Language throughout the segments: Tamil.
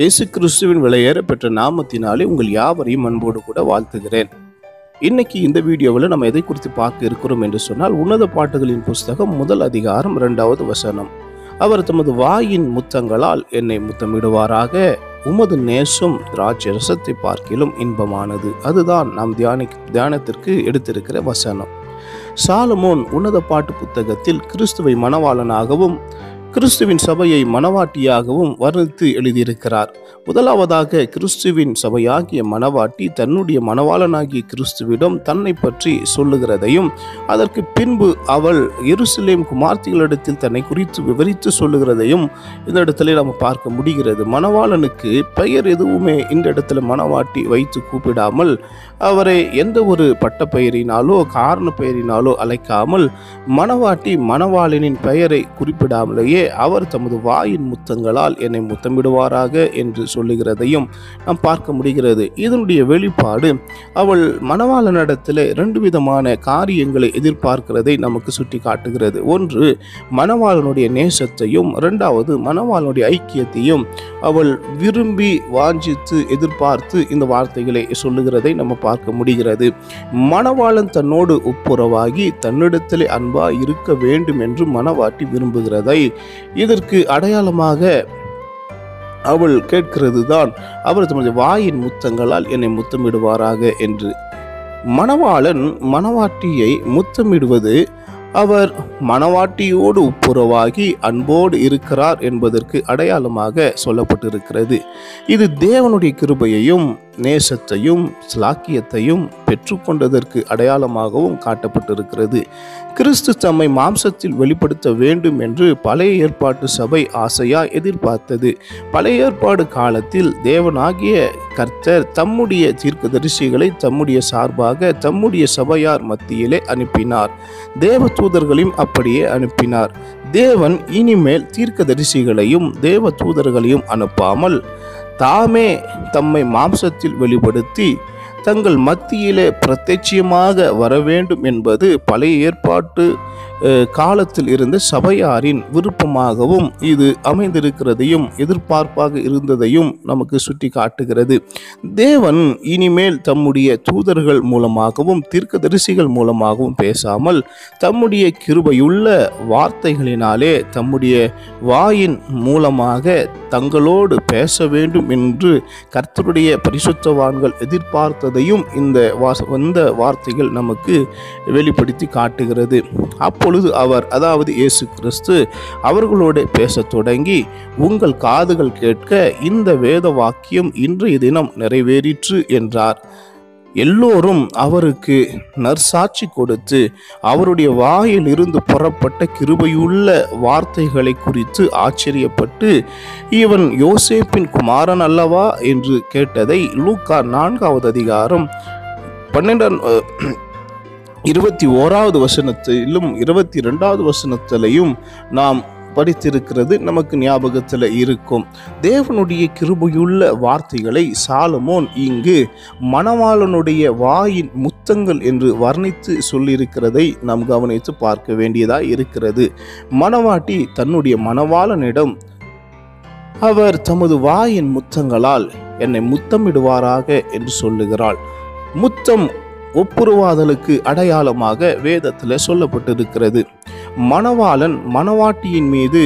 இயேசு கிறிஸ்துவின் விலையேற பெற்ற நாமத்தினாலே உங்கள் யாவரையும் அன்போடு கூட வாழ்த்துகிறேன். இன்னைக்கு இந்த வீடியோவில் நம்ம எதை குறித்து பார்க்க இருக்கிறோம் என்று சொன்னால் உன்னத பாட்டுகளின் புஸ்தகம் முதல் அதிகாரம் இரண்டாவது வசனம். அவர் தமது வாயின் முத்தங்களால் என்னை முத்தமிடுவாராக உமது நேசம் ராஜரசத்தை பார்க்கிலும் இன்பமானது. அதுதான் நாம் தியானி தியானத்திற்கு எடுத்திருக்கிற வசனம். சாலமோன் உன்னத பாட்டு புத்தகத்தில் கிறிஸ்துவை மணவாளனாகவும் கிறிஸ்துவின் சபையை மணவாட்டியாகவும் வர்ணித்து எழுதியிருக்கிறார். முதலாவதாக கிறிஸ்துவின் சபையாகிய மணவாட்டி தன்னுடைய மணவாளனாகிய கிறிஸ்துவிடம் தன்னை பற்றி சொல்லுகிறதையும் அதற்கு பின்பு அவள் எருசலேம் குமார்த்திகளிடத்தில் தன்னை குறித்து விவரித்து சொல்லுகிறதையும் இந்த இடத்துல நம்ம பார்க்க முடிகிறது. மணவாளனுக்கு பெயர் எதுவுமே இந்த இடத்துல மணவாட்டி வைத்து கூப்பிடாமல் அவரை எந்த ஒரு பட்ட பெயரினாலோ காரண பெயரினாலோ அழைக்காமல் மணவாட்டி மணவாளனின் பெயரை குறிப்பிடாமலேயே அவர் தமது வாயின் முத்தங்களால் என்னை முத்தமிடுவாராக என்று சொல்லுகிறதையும் நாம் பார்க்க முடிகிறது. இதனுடைய வெளிப்பாடு அவள் மணவாளனிடத்தில் ரெண்டு விதமான காரியங்களை எதிர்பார்க்கிறதை நமக்கு சுட்டி காட்டுகிறது ஒன்று மணவாளனுடைய நேசத்தையும் இரண்டாவது மணவாளனுடைய ஐக்கியத்தையும் அவள் விரும்பி வாஞ்சித்து எதிர்பார்த்து இந்த வார்த்தைகளை சொல்லுகிறதை நம்ம பார்க்க முடிகிறது. மணவாளன் தன்னோடு ஒப்புரவாகி தன்னிடத்திலே அன்பா இருக்க வேண்டும் என்று மனவாட்டி விரும்புகிறதை இதற்கு அடையாளமாக அவள் கேட்கிறது தான் அவர் தமது வாயின் முத்தங்களால் என்னை முத்தமிடுவாராக என்று. மணவாளன் மணவாட்டியை முத்தமிடுவது அவர் மணவாட்டியோடு ஒப்புரவாகி அன்போடு இருக்கிறார் என்பதற்கு அடையாளமாக சொல்லப்பட்டிருக்கிறது. இது தேவனுடைய கிருபையையும் நேசத்தையும் ஸ்லாக்கியத்தையும் பெற்றுக்கொண்டதற்கு அடையாளமாகவும் காட்டப்பட்டிருக்கிறது. கிறிஸ்து தம்மை மாம்சத்தில் வெளிப்படுத்த வேண்டும் என்று பழைய ஏற்பாட்டு சபை ஆசையா எதிர்பார்த்தது. பழைய ஏற்பாடு காலத்தில் தேவனாகிய கர்த்தர் தம்முடைய தீர்க்கதரிசிகளை தம்முடைய சார்பாக தம்முடைய சபையார் மத்தியிலே அனுப்பினார். தேவ தூதர்களையும் அப்படியே அனுப்பினார். தேவன் இனிமேல் தீர்க்கதரிசிகளையும் தேவ தூதர்களையும் அனுப்பாமல் தாமே தம்மை மாம்சத்தில் வெளிப்படுத்தி தங்கள் மத்தியிலே பிரத்யட்சியமாக வர வேண்டும் என்பது பழைய ஏற்பாட்டு காலத்தில் இருந்த சபையாரின் விருப்பமாகவும் இது அமைந்திருக்கிறதையும் எதிர்பார்ப்பாக இருந்ததையும் நமக்கு சுட்டி காட்டுகிறது தேவன் இனிமேல் தம்முடைய தூதர்கள் மூலமாகவும் தீர்க்கதரிசிகள் மூலமாகவும் பேசாமல் தம்முடைய கிருபையுள்ள வார்த்தைகளினாலே தம்முடைய வாயின் மூலமாக தங்களோடு பேச வேண்டும் என்று கர்த்தருடைய பரிசுத்தவான்கள் எதிர்பார்த்ததையும் இந்த வாச இந்த வார்த்தைகள் நமக்கு வெளிப்படுத்தி காட்டுகிறது. அப்பொழுது அவர் அதாவது இயேசு கிறிஸ்து அவர்களோடு பேசத் தொடங்கி உங்கள் காதுகள் கேட்க இந்த வேத வாக்கியம் இன்றைய தினம் நிறைவேறிற்று என்றார். எல்லோரும் அவருக்கு நற்சாட்சி கொடுத்து அவருடைய வாயில் இருந்து புறப்பட்ட கிருபையுள்ள வார்த்தைகளை குறித்து ஆச்சரியப்பட்டு இவன் யோசேப்பின் குமாரன் அல்லவா? என்று கேட்டதை லூக்கா நான்காவது அதிகாரம் பன்னெண்டாம் இருபத்தி ஓராவது வசனத்திலும் இருபத்தி ரெண்டாவது வசனத்திலையும் நாம் படித்திருக்கிறது நமக்கு ஞாபகத்தில் இருக்கும். தேவனுடைய கிருபையுள்ள வார்த்தைகளை சாலமோன் இங்கு மணவாளனுடைய வாயின் முத்தங்கள் என்று வர்ணித்து சொல்லியிருக்கிறதை நாம் கவனித்து பார்க்க வேண்டியதாக இருக்கிறது. மணவாட்டி தன்னுடைய மணவாளனிடம் அவர் தமது வாயின் முத்தங்களால் என்னை முத்தமிடுவாராக? என்று சொல்லுகிறாள். முத்தம் ஒப்புருவாதலுக்கு அடையாளமாக வேதத்தில் சொல்லப்பட்டிருக்கிறது. மணவாளன் மணவாட்டியின் மீது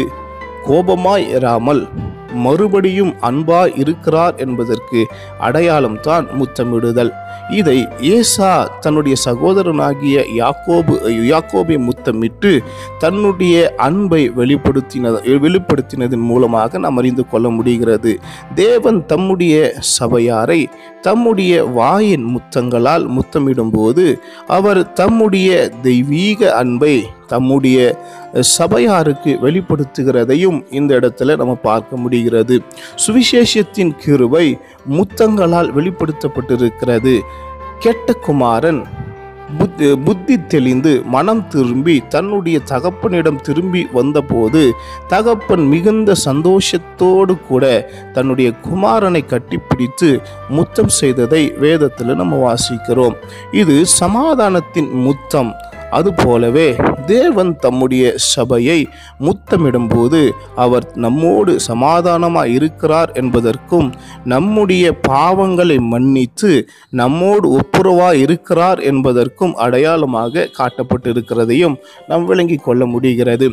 கோபமாய் இராமல் மறுபடியும் அன்பா இருக்கிறார் என்பதற்கு அடையாளம்தான் முத்தமிடுதல். இதை ஏசா தன்னுடைய சகோதரனாகிய யாக்கோபு யாக்கோபை முத்தமிட்டு தன்னுடைய அன்பை வெளிப்படுத்தின வெளிப்படுத்தினதன் மூலமாக நாம் அறிந்து கொள்ள முடிகிறது. தேவன் தம்முடைய சபையாரை தம்முடைய வாயின் முத்தங்களால் முத்தமிடும்போது அவர் தம்முடைய தெய்வீக அன்பை தம்முடைய சபையாருக்கு வெளிப்படுத்துகிறதையும் இந்த இடத்துல நம்ம பார்க்க முடிகிறது. சுவிசேஷத்தின் கிருவை முத்தங்களால் வெளிப்படுத்தப்பட்டிருக்கிறது. கெட்ட குமாரன் புத்தி புத்தி தெளிந்து மனம் திரும்பி தன்னுடைய தகப்பனிடம் திரும்பி வந்தபோது தகப்பன் மிகுந்த சந்தோஷத்தோடு கூட தன்னுடைய குமாரனை கட்டிப்பிடித்து முத்தம் செய்ததை வேதத்தில் நம்ம வாசிக்கிறோம். இது சமாதானத்தின் முத்தம். அதுபோலவே தேவன் தம்முடைய சபையை முத்தமிடும்போது அவர் நம்மோடு சமாதானமாக இருக்கிறார் என்பதற்கும் நம்முடைய பாவங்களை மன்னித்து நம்மோடு ஒப்புரவாக இருக்கிறார் என்பதற்கும் அடையாளமாக காட்டப்பட்டிருக்கிறதையும் நாம் விளங்கிக் கொள்ள முடிகிறது.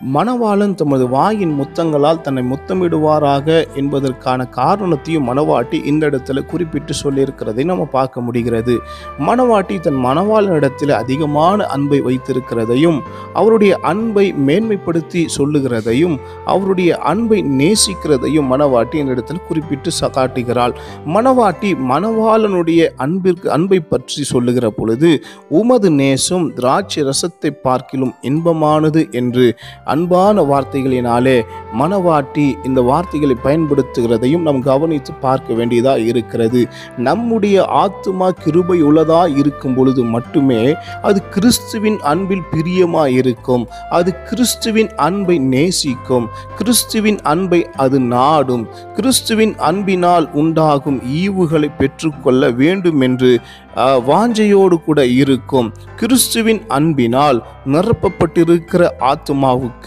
மணவாளன் தமது வாயின் முத்தங்களால் தன்னை முத்தமிடுவாராக என்பதற்கான காரணத்தையும் மணவாட்டி இந்த இடத்துல குறிப்பிட்டு சொல்லியிருக்கிறதை நம்ம பார்க்க முடிகிறது. மணவாட்டி தன் மணவாளனிடத்தில் அதிகமான அன்பை வைத்திருக்கிறதையும் அவருடைய அன்பை மேன்மைப்படுத்தி சொல்லுகிறதையும் அவருடைய அன்பை நேசிக்கிறதையும் மணவாட்டி இந்த இடத்துல குறிப்பிட்டு காட்டுகிறாள். மணவாட்டி மணவாளனுடைய அன்பிற்கு அன்பை பற்றி சொல்லுகிற பொழுது உமது நேசம் திராட்சை ரசத்தை பார்க்கிலும் இன்பமானது என்று அன்பான வார்த்தைகளினாலே மனவாட்டி இந்த வார்த்தைகளை பயன்படுத்துகிறதையும் நாம் கவனித்து பார்க்க வேண்டியதாக இருக்கிறது. நம்முடைய ஆத்துமா கிருபை உள்ளதாக இருக்கும் பொழுது மட்டுமே அது கிறிஸ்துவின் அன்பில் பிரியமாக இருக்கும். அது கிறிஸ்துவின் அன்பை நேசிக்கும். கிறிஸ்துவின் அன்பை அது நாடும். கிறிஸ்துவின் அன்பினால் உண்டாகும் ஈவுகளை பெற்றுக்கொள்ள வேண்டும் என்று வாஞ்சையோடு கூட இருக்கும். கிறிஸ்துவின் அன்பினால் நிரப்பப்பட்டிருக்கிற ஆத்மாவுக்கு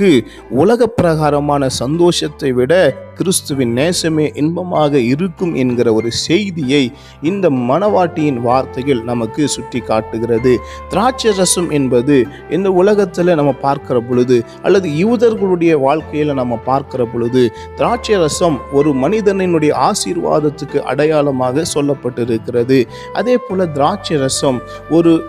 உலக பிரகாரமான சந்தோஷத்தை விட கிறிஸ்துவின் நேசமே இன்பமாக இருக்கும் என்கிற ஒரு செய்தியை இந்த மணவாட்டியின் வார்த்தையில் நமக்கு சுட்டி காட்டுகிறது. திராட்சை ரசம் என்பது இந்த உலகத்தில் நம்ம பார்க்கிற பொழுது அல்லது யூதர்களுடைய வாழ்க்கையில் நம்ம பார்க்கிற பொழுது திராட்சை ரசம் ஒரு மனிதனினுடைய ஆசீர்வாதத்துக்கு அடையாளமாக சொல்லப்பட்டிருக்கிறது. அதே போல் திராட்சை ரசம் ஒரு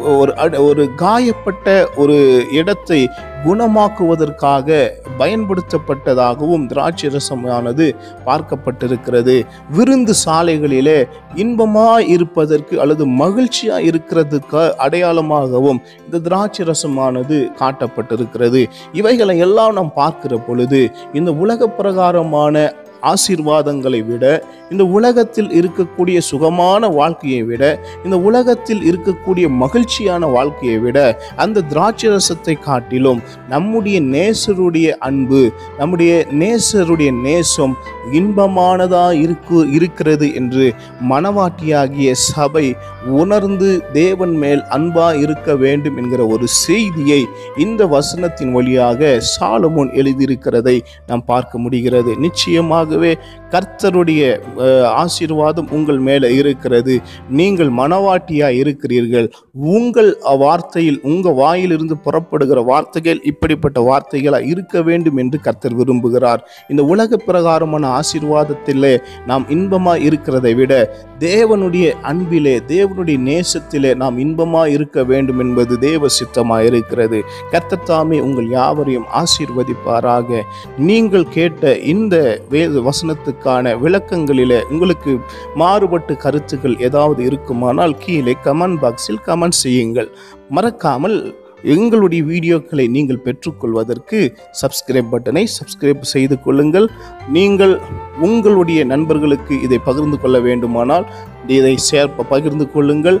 ஒரு அட- ஒரு காயப்பட்ட ஒரு இடத்தை குணமாக்குவதற்காக பயன்படுத்தப்பட்டதாகவும் திராட்சை ரசமானது பார்க்கப்பட்டிருக்கிறது. விருந்து சாலைகளிலே இன்பமாய் இருப்பதற்கு அல்லது மகிழ்ச்சியாக இருக்கிறதுக்கு அடையாளமாகவும் இந்த திராட்சை ரசமானது காட்டப்பட்டிருக்கிறது. இவைகளை எல்லாம் நாம் பார்க்கிற பொழுது இந்த உலக பிரகாரமான ஆசீர்வாதங்களை விட இந்த உலகத்தில் இருக்கக்கூடிய சுகமான வாழ்க்கையை விட இந்த உலகத்தில் இருக்கக்கூடிய மகிழ்ச்சியான வாழ்க்கையை விட அந்த திராட்சை ரசத்தை காட்டிலும் நம்முடைய நேசருடைய அன்பு நம்முடைய நேசருடைய நேசம் இன்பமானதாக இருக்கு இருக்கிறது என்று மனவாட்டியாகிய சபை உணர்ந்து தேவன் மேல் அன்பா இருக்க வேண்டும் என்கிற ஒரு செய்தியை இந்த வசனத்தின் வழியாக சாலமோன் எழுதியிருக்கிறதை நாம் பார்க்க முடிகிறது. நிச்சயமாகவே கர்த்தருடைய ஆசீர்வாதம் உங்கள் மேலே இருக்கிறது. நீங்கள் மனவாட்டியாக இருக்கிறீர்கள். உங்கள் வார்த்தையில் உங்கள் வாயிலிருந்து புறப்படுகிற வார்த்தைகள் இப்படிப்பட்ட வார்த்தைகளாக இருக்க வேண்டும் என்று கர்த்தர் விரும்புகிறார். இந்த உலக பிரகாரமான ஆசீர்வாதத்திலே நாம் இன்பமாக இருக்கிறதை விட தேவனுடைய அன்பிலே தேவனுடைய நேசத்திலே நாம் இன்பமாக இருக்க வேண்டும் என்பது தேவ சித்தமாக இருக்கிறது. கர்த்தர் தாமே உங்கள் யாவரையும் ஆசீர்வதிப்பாராக. நீங்கள் கேட்ட இந்த வேத இதற்கான விளக்கங்களிலே உங்களுக்கு மாறுபட்டு கருத்துக்கள் ஏதாவது இருக்குமானால் கீழே கமெண்ட் பாக்ஸில் கமெண்ட் செய்யுங்கள். மறக்காமல் எங்களுடைய வீடியோக்களை நீங்கள் பெற்றுக்கொள்வதற்கு சப்ஸ்கிரைப் பட்டனை சப்ஸ்கிரைப் செய்து கொள்ளுங்கள். நீங்கள் உங்களுடைய நண்பர்களுக்கு இதை பகிர்ந்து கொள்ள வேண்டுமானால் இதை சேர்ப்ப பகிர்ந்து கொள்ளுங்கள்.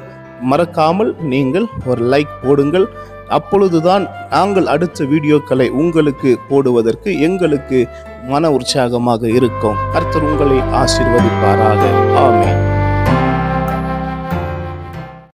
மறக்காமல் நீங்கள் ஒரு லைக் போடுங்கள். அப்பொழுதுதான் நாங்கள் அடுத்த வீடியோக்களை உங்களுக்கு போடுவதற்கு எங்களுக்கு மன உற்சாகமாக இருக்கும். கர்த்தர் உங்களை ஆசீர்வதிப்பாராக. ஆமென்.